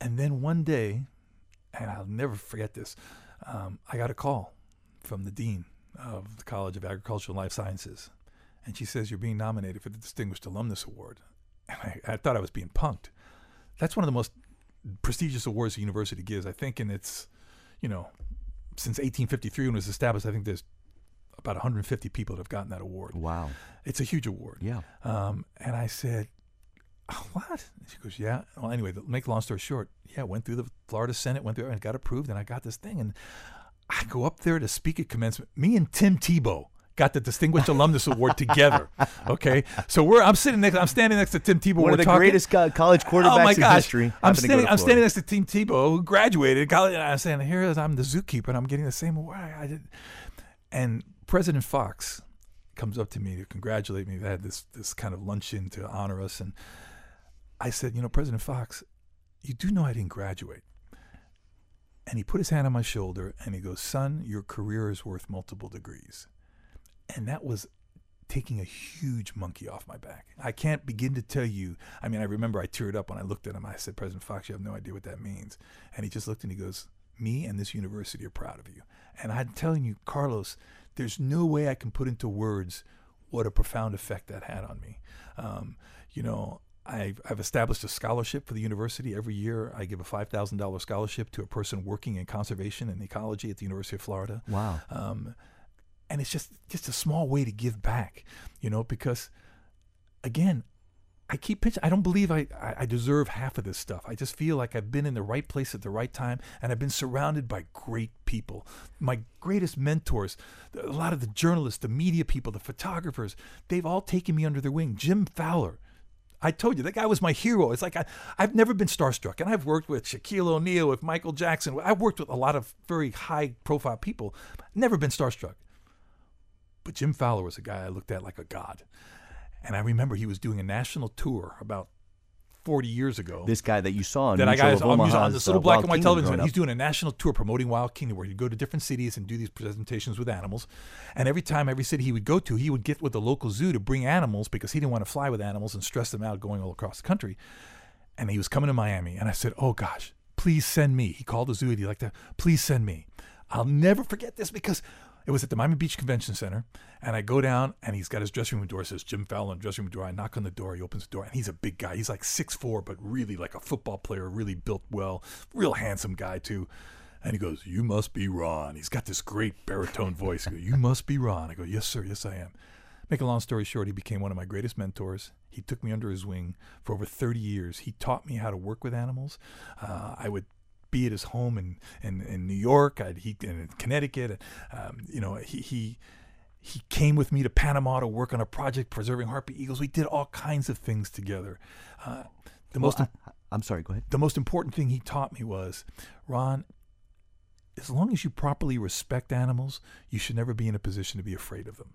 And then one day, and I'll never forget this, um, I got a call from the dean of the College of Agricultural and Life Sciences. And she says, You're being nominated for the Distinguished Alumnus Award. And I, I thought I was being punked. That's one of the most prestigious awards the university gives. I think in its, you know, since 1853 when it was established, I think there's about 150 people that have gotten that award. wow. It's a huge award. Yeah. Um, and I said, "Oh, "What?" And she goes, "Yeah." Well, anyway, make a long story short, yeah, went through the Florida Senate, went through and got approved, and I got this thing, and I go up there to speak at commencement. Me and Tim Tebow got the Distinguished Alumnus Award together. Okay, so we're I'm sitting next, I'm standing next to Tim Tebow. One we're of the talking. greatest co- college quarterbacks Oh my in history. I'm happened to go standing. I'm standing next to Tim Tebow, who graduated college, and I'm saying, "Here is I'm the zookeeper, and I'm getting the same award." I did. And President Fox comes up to me to congratulate me. They had this this kind of luncheon to honor us, and I said, "You know, President Fox, you do know I didn't graduate." And he put his hand on my shoulder and he goes, "Son, your career is worth multiple degrees." And that was taking a huge monkey off my back. I can't begin to tell you. I mean, I remember I teared up when I looked at him. I said, President Fox, you have no idea what that means. And he just looked and he goes, Me and this university are proud of you. And I'm telling you, Carlos, there's no way I can put into words what a profound effect that had on me. Um, you know, I've, I've established a scholarship for the university. Every year, I give a $5,000 scholarship to a person working in conservation and ecology at the University of Florida Wow. um, and it's just just a small way to give back, you know, because again, I keep pitching. I don't believe I, I I deserve half of this stuff. I just feel like I've been in the right place at the right time, and I've been surrounded by great people. My greatest mentors, a lot of the journalists, the media people, the photographers, they've all taken me under their wing. Jim Fowler. I told you that guy was my hero. It's like I, I've never been starstruck, and I've worked with Shaquille O'Neal, with Michael Jackson. I've worked with a lot of very high profile people. Never been starstruck. But Jim Fowler was a guy I looked at like a god. And I remember he was doing a national tour about 40 years ago. This guy that you saw on that I got on, on this little uh, black Wild and white Kingdom television. He's doing a national tour promoting Wild Kingdom where he'd go to different cities and do these presentations with animals. And every time, every city he would go to, he would get with the local zoo to bring animals because he didn't want to fly with animals and stress them out going all across the country. And he was coming to Miami. And I said, Oh gosh, please send me. He called the zoo. He'd like to, please send me. I'll never forget this because it was at the Miami Beach Convention Center, and I go down, and he's got his dressing room door. Says Jim Fowler dressing room door. I knock on the door. He opens the door, and he's a big guy. He's like six four, but really like a football player, really built well, real handsome guy too. And he goes, "You must be Ron." He's got this great baritone voice. Goes, "You must be Ron." I go, "Yes, sir. Yes, I am." Make a long story short, he became one of my greatest mentors. He took me under his wing for over 30 years. He taught me how to work with animals. Uh, I would be at his home in, in, in New York, I'd, he, in Connecticut. Um, you know, he, he, he came with me to Panama to work on a project preserving harpy eagles. We did all kinds of things together. Uh, the most I, I'm sorry. Go ahead. the most important thing he taught me was, Ron, as long as you properly respect animals, you should never be in a position to be afraid of them.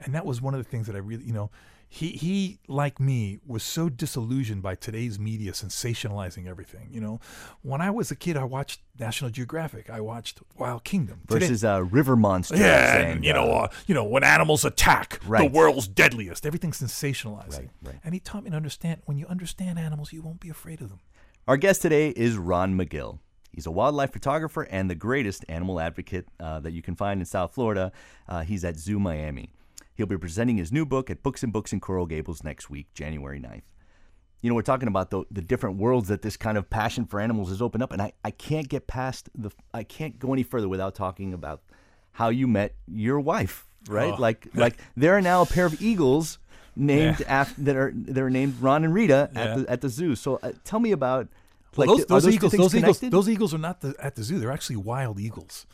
And that was one of the things that I really, you know, he he like me was so disillusioned by today's media sensationalizing everything. You know, when I was a kid, I watched National Geographic. I watched Wild Kingdom. Today- Versus uh, River Monster. yeah, and, and you know, uh, you know, when animals attack, Right. the world's deadliest. Everything's sensationalizing. Right, right. And he taught me to understand when you understand animals, you won't be afraid of them. Our guest today is Ron Magill. He's a wildlife photographer and the greatest animal advocate uh, that you can find in South Florida. Uh, he's at Zoo Miami. He'll be presenting his new book at Books and Books in Coral Gables next week, January 9th. You know, we're talking about the, the different worlds that this kind of passion for animals has opened up, and I, I can't get past the, I can't go any further without talking about how you met your wife, right? Oh. Like, like there are now a pair of eagles named after that are that are named Ron and Rita Yeah. at the at the zoo. So uh, tell me about Well, like those, are those two eagles, those eagles, those eagles are not the, at the zoo. They're actually wild eagles.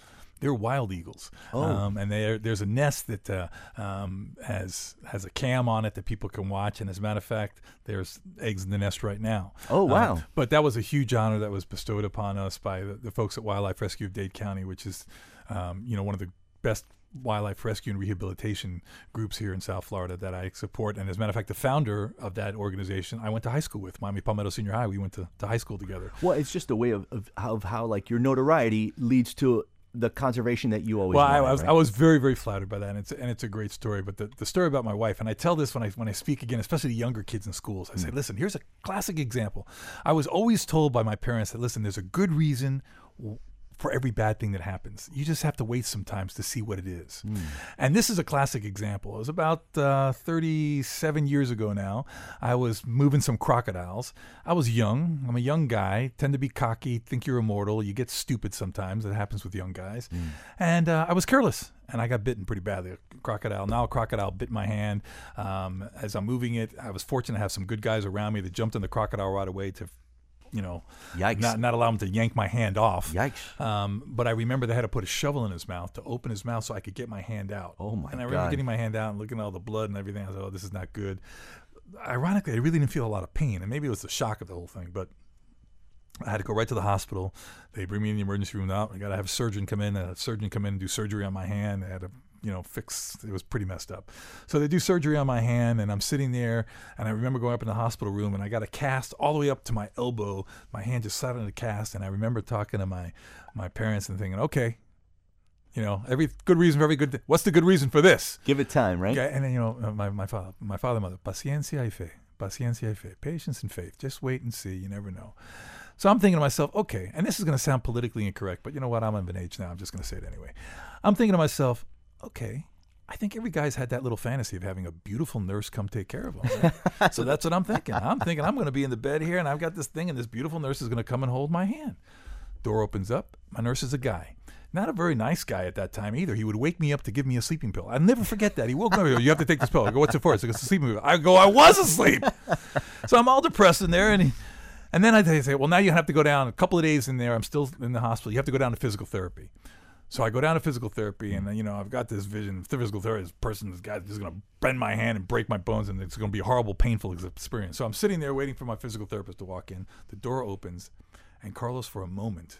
They're wild eagles. Oh. Um, and there's a nest that uh, um, has has a cam on it that people can watch. And as a matter of fact, there's eggs in the nest right now. Oh, Um, wow. but that was a huge honor that was bestowed upon us by the, the folks at Wildlife Rescue of Dade County, which is, um, you know, one of the best wildlife rescue and rehabilitation groups here in South Florida that I support. And as a matter of fact, the founder of that organization, I went to high school with Miami Palmetto Senior High. We went to, to high school together. Well, it's just a way of, of, of how like your notoriety leads to the conservation that you always Well, I, wanted, I was right? I was very very flattered by that, and it's and it's a great story. But the, the story about my wife, and I tell this when I when I speak again, especially to younger kids in schools, I say, Mm. listen, here's a classic example. I was always told by my parents that listen, there's a good reason. For every bad thing that happens, you just have to wait sometimes to see what it is. Mm. And this is a classic example. It was about uh, 37 years ago now. I was moving some crocodiles. I was young. I'm a young guy. Tend to be cocky. Think you're immortal. You get stupid sometimes. That happens with young guys. And uh, I was careless, and I got bitten pretty badly. A crocodile. Now a crocodile bit my hand. Um, as I'm moving it, I was fortunate to have some good guys around me that jumped in the crocodile right away to, you know, Yikes. not not allow him to yank my hand off. Yikes. Um, but I remember they had to put a shovel in his mouth to open his mouth so I could get my hand out. Oh, my god. And I remember God. getting my hand out and looking at all the blood and everything. I was like, oh, this is not good. Ironically, I really didn't feel a lot of pain, and maybe it was the shock of the whole thing. But I had to go right to the hospital. They bring me in the emergency room. Now I got to have a surgeon come in. A surgeon come in and do surgery on my hand. They had to, you know, fix. It was pretty messed up. So they do surgery on my hand, and I'm sitting there, and I remember going up in the hospital room, and I got a cast all the way up to my elbow. My hand just sat on the cast, and I remember talking to my my parents and thinking, okay, you know, every good reason for every good. Th- what's the good reason for this? Give it time, right? Okay, and then you know, uh, my my father, my father, mother, paciencia y fe, paciencia y fe, patience and faith. Just wait and see. You never know. So I'm thinking to myself, okay, and this is going to sound politically incorrect, but you know what? I'm of an age now. I'm just going to say it anyway. I'm thinking to myself, okay. I think every guy's had that little fantasy of having a beautiful nurse come take care of him. right? so that's what I'm thinking. I'm thinking I'm going to be in the bed here, and I've got this thing, and this beautiful nurse is going to come and hold my hand. Door opens up. My nurse is a guy. Not a very nice guy at that time either. He would wake me up to give me a sleeping pill. I'll never forget that. He woke me up. You have to take this pill. I go, What's it for? It's a sleeping pill. I go, I was asleep. so I'm all depressed in there. And he, and then I say, Well, now you have to go down a couple of days in there. I'm still in the hospital. You have to go down to physical therapy. So I go down to physical therapy, and then, you know I've got this vision. Of the physical therapy, this person, this guy, is going to bend my hand and break my bones, and it's going to be a horrible, painful experience. So I'm sitting there waiting for my physical therapist to walk in. The door opens, and Carlos, for a moment,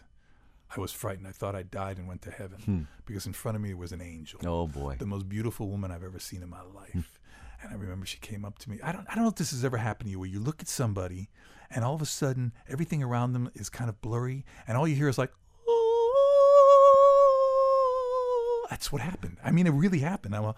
I was frightened. I thought I died and went to heaven hmm. because in front of me was an angel Oh boy. the most beautiful woman I've ever seen in my life. and I remember she came up to me. I don't I don't know if this has ever happened to you where you look at somebody and all of a sudden everything around them is kind of blurry and all you hear is like that's what happened. I mean it really happened. I'm like,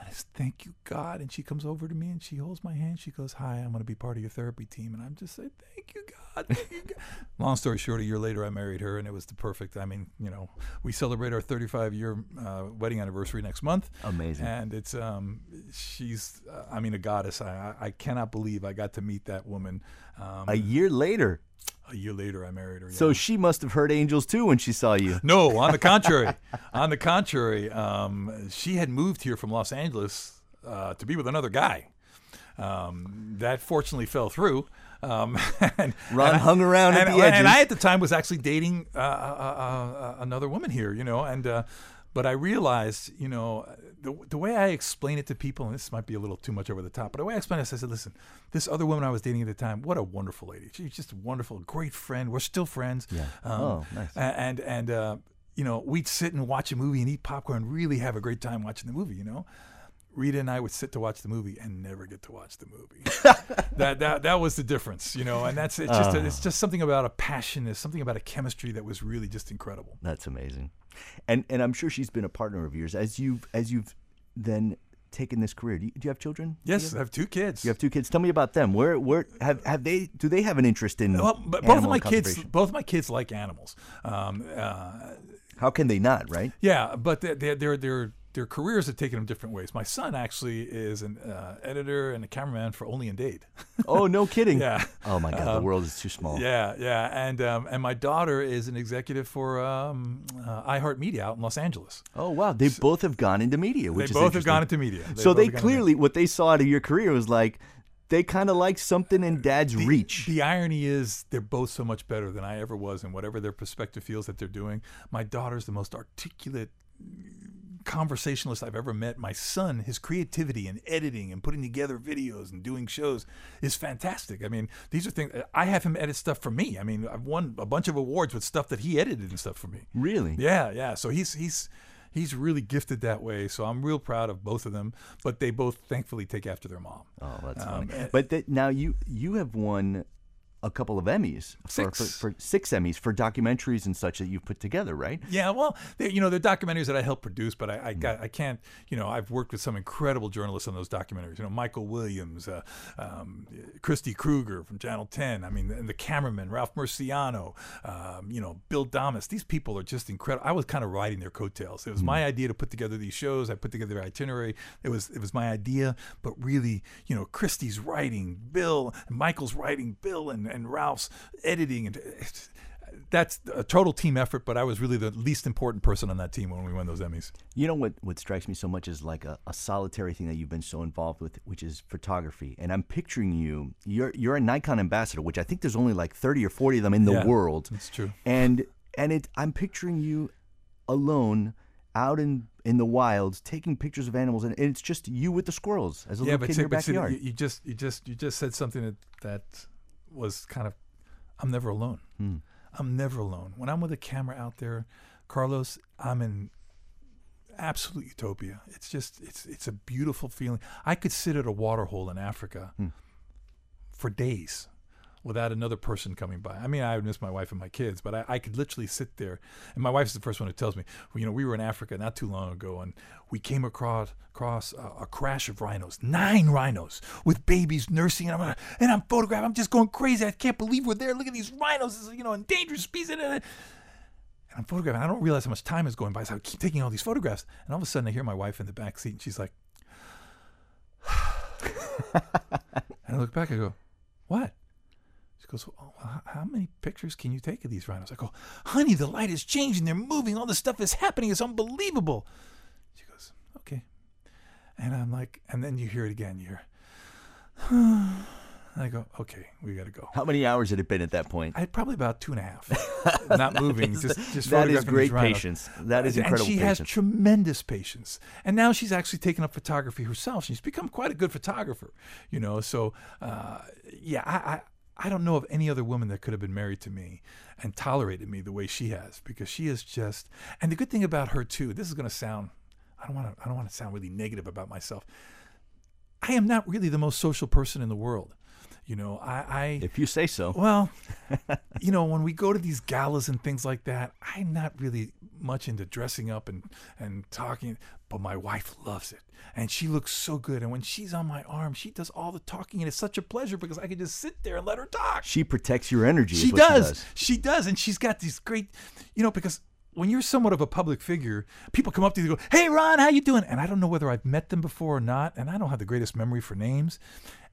I thank you, God. And she comes over to me and she holds my hand. She goes, Hi, I'm going to be part of your therapy team. And I'm just saying, Thank you, God. Thank you, God. Long story short, a year later, I married her and it was the perfect. I mean, you know, we celebrate our 35 year uh, wedding anniversary next month. Amazing. And it's, um, she's, uh, I mean, a goddess. I, I I cannot believe I got to meet that woman. Um, A year later. A year later, I married her. So yeah. she must have heard angels too when she saw you. No, on the contrary. on the contrary, um, she had moved here from Los Angeles uh, to be with another guy. Um, that fortunately fell through. Um, and, Ron and I- hung around at and, the and edges. I, at the time, was actually dating uh, uh, uh, uh, another woman here, you know, and uh, but I realized, you know, the, the way I explain it to people, and this might be a little too much over the top, but the way I explain it, I said, listen, this other woman I was dating at the time, what a wonderful lady. She's just a wonderful, great friend. We're still friends. Yeah. Um, Oh, nice. And and uh, you know, we'd sit and watch a movie and eat popcorn, and really have a great time watching the movie. You know, Rita and I would sit to watch the movie and never get to watch the movie. that that that was the difference, you know. And that's it's just Uh. it's just something about a passion, there's something about a chemistry that was really just incredible. That's amazing. And and I'm sure she's been a partner of yours as you've as you've then taken this career. Do you, do you have children? Yes, I have two kids. You have two kids. Tell me about them. Where where have have they do they have an interest in well, but both of my kids, both of my kids like animals. Um, uh, How can they not, right? Yeah, but their their their their, careers have taken them different ways. My son actually is an uh, editor and a cameraman for Only in Dade. Oh, no kidding. Yeah. Oh my God, the Um, world is too small. yeah, yeah, and um, and my daughter is an executive for um, uh, iHeartMedia out in Los Angeles. Oh wow, they both have gone into media, which they is both have gone into media. so they gone into- clearly what they saw out of your career was like they kind of like something in Dad's reach. The irony is they're both so much better than I ever was, and whatever their perspective feels that they're doing. My daughter's the most articulate conversationalist I've ever met. My son, his creativity and editing and putting together videos and doing shows is fantastic. I mean, these are things I have him edit stuff for me. I mean, I've won a bunch of awards with stuff that he edited and stuff for me. really? Yeah, yeah. So he's he's he's really gifted that way. So I'm real proud of both of them. But they both thankfully take after their mom. Oh, that's Um, funny. But th- now you you have won a couple of Emmys for, for, Six. for six Emmys for documentaries and such that you've put together, right? Yeah, well, they, you know, they're documentaries that I helped produce, but I, I got, I can't, you know, I've worked with some incredible journalists on those documentaries. You know, Michael Williams, uh, um, Christy Kruger from Channel 10. I mean, and the cameraman Ralph Murciano, um, you know, Bill Damas. These people are just incredible. I was kind of riding their coattails. It was my idea to put together these shows. I put together their itinerary. It was, it was my idea, but really, you know, Christy's writing, Bill, Michael's writing, Bill, and, and Ralph's editing, and that's a total team effort, but I was really the least important person on that team when we won those Emmys. You know what? What strikes me so much is like a, a solitary thing that you've been so involved with, which is photography. And I'm picturing you. You're you're a Nikon ambassador, which I think there's only like 30 or 40 of them in the Yeah, world. That's true. And and it I'm picturing you alone out in in the wilds taking pictures of animals, and it's just you with the squirrels as a Yeah, little but, kid in your see, backyard. you, you just you just you just said something that that was kind of I'm never alone. Hmm. I'm never alone. When I'm with a camera out there, Carlos, I'm in absolute utopia. It's just it's it's a beautiful feeling. I could sit at a water hole in Africa Hmm. for days without another person coming by. I mean, I would miss my wife and my kids, but I, I could literally sit there. And my wife's the first one who tells me, well, you know, we were in Africa not too long ago, and we came across across a, a crash of rhinos, nine rhinos with babies nursing, and I'm and I'm photographing. I'm just going crazy. I can't believe we're there. Look at these rhinos. This is you know endangered species. And I'm photographing. I don't realize how much time is going by, so I keep taking all these photographs. And all of a sudden, I hear my wife in the back seat, and she's like, and I look back. I go, "What?" Goes, oh, "How many pictures can you take of these rhinos?" I go, "Honey, the light is changing. They're moving. All this stuff is happening. It's unbelievable." She goes, "Okay," and I'm like, and then you hear it again. You hear, I go, okay, we got to go. How many hours had it been at that point? I had probably about two and a half, not moving, just just that is great patience. That is And she patience. has tremendous patience, and now she's actually taken up photography herself. She's become quite a good photographer, you know. So, uh, yeah, I, I I don't know of any other woman that could have been married to me and tolerated me the way she has, because she is just. And the good thing about her too, this is going to sound, I don't want to I don't want to sound really negative about myself. I am not really the most social person in the world. You know, I, I if you say so. well, you know, when we go to these galas and things like that, I'm not really much into dressing up and, and talking, but my wife loves it. And she looks so good. And when she's on my arm, she does all the talking. And it's such a pleasure because I can just sit there and let her talk. She protects your energy. She does. She does. She does. And she's got these great, you know, because when you're somewhat of a public figure, people come up to you and go, "Hey, Ron, how you doing?" And I don't know whether I've met them before or not, and I don't have the greatest memory for names.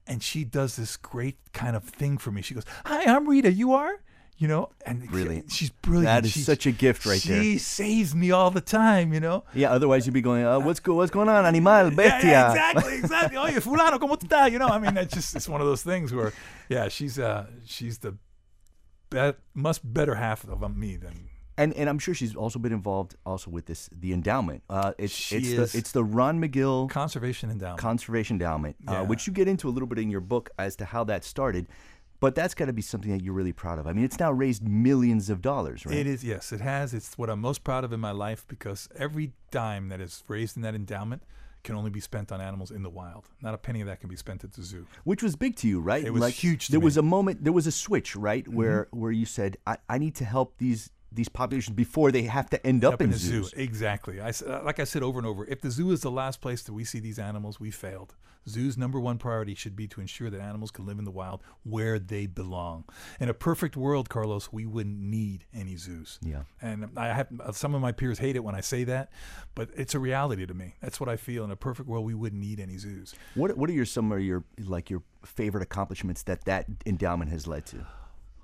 And she does this great kind of thing for me. She goes, "Hi, I'm Rita. You are." You know, and Really? she's brilliant. That is She's- such a gift right she there. She saves me all the time. You know. Yeah, otherwise you'd be going, uh, what's go- what's going on, animal, bestia? Yeah, yeah, exactly, exactly. Oye, fulano, ¿cómo tú estás? You know, I mean, that's just it's one of those things where, yeah, she's uh she's the be- much better half of me than And and I'm sure she's also been involved also with this the endowment. Uh, it's She it's is. the it's the Ron Magill conservation endowment. Conservation Endowment, Yeah. uh, which you get into a little bit in your book as to how that started. But that's got to be something that you're really proud of. I mean, it's now raised millions of dollars, right? It is, yes, it has. It's what I'm most proud of in my life because every dime that is raised in that endowment can only be spent on animals in the wild. Not a penny of that can be spent at the zoo. Which was big to you, right? It was huge to there me. Mm-hmm. was a moment, there was a switch, right, where where you said, I, I need to help these these populations before they have to end up, Up in in the zoo, exactly. I, uh, like I said over and over, if the zoo is the last place that we see these animals, we failed. Zoo's number one priority should be to ensure that animals can live in the wild where they belong. In a perfect world, Carlos, we wouldn't need any zoos. Yeah. And I have uh, some of my peers hate it when I say that, but it's a reality to me. That's what I feel. In a perfect world, we wouldn't need any zoos. What what are your some of your like your favorite accomplishments that that endowment has led to?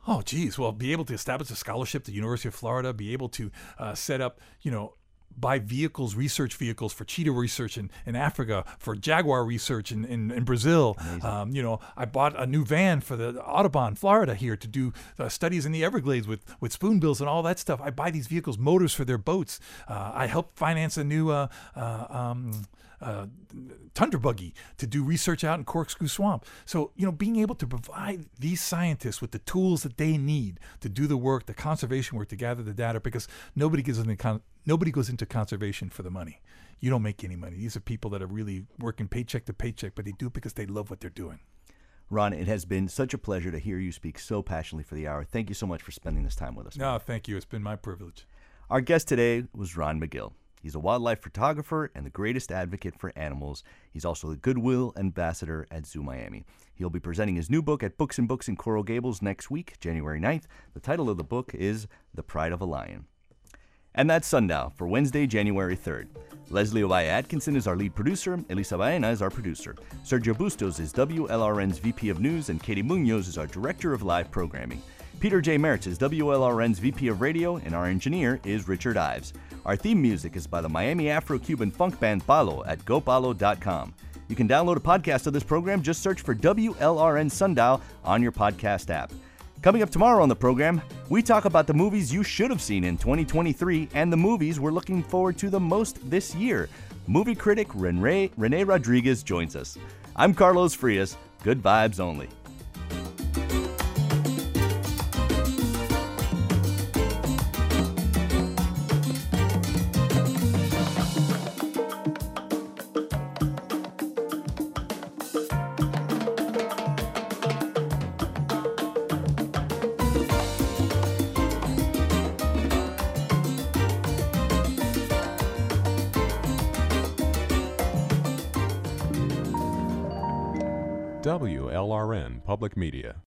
Oh, geez. Well, be able to establish a scholarship at the University of Florida, be able to uh, set up, you know, buy vehicles, research vehicles for cheetah research in, in Africa, for jaguar research in, in, in Brazil. Um, you know, I bought a new van for the Audubon, Florida here to do uh, studies in the Everglades with, with spoonbills and all that stuff. I buy these vehicles, motors for their boats. Uh, I help finance a new uh, uh, um, uh, tundra buggy to do research out in Corkscrew Swamp. So, you know, being able to provide these scientists with the tools that they need to do the work, the conservation work, to gather the data, because nobody gives into con- nobody goes into conservation for the money. You don't make any money. These are people that are really working paycheck to paycheck, but they do it because they love what they're doing. Ron, it has been such a pleasure to hear you speak so passionately for the hour. Thank you so much for spending this time with us. No, thank you. It's been my privilege. Our guest today was Ron Magill. He's a wildlife photographer and the greatest advocate for animals. He's also the Goodwill Ambassador at Zoo Miami. He'll be presenting his new book at Books and Books in Coral Gables next week, January 9th. The title of the book is The Pride of a Lion. And that's Sundial for Wednesday, January 3rd. Leslie Ovalle Atkinson is our lead producer, Elisa Baena is our producer. Sergio Bustos is WLRN's VP of News, and Katie Munoz is our Director of Live Programming. Peter J. Mertz is WLRN's VP of Radio, and our engineer is Richard Ives. Our theme music is by the Miami Afro Cuban funk band Palo at gopalo.com. You can download a podcast of this program, just search for WLRN Sundial on your podcast app. Coming up tomorrow on the program, we talk about the movies you should have seen in 2023 and the movies we're looking forward to the most this year. Movie critic Rene, Rene Rodriguez joins us. I'm Carlos Frias. Good vibes only. Public Media.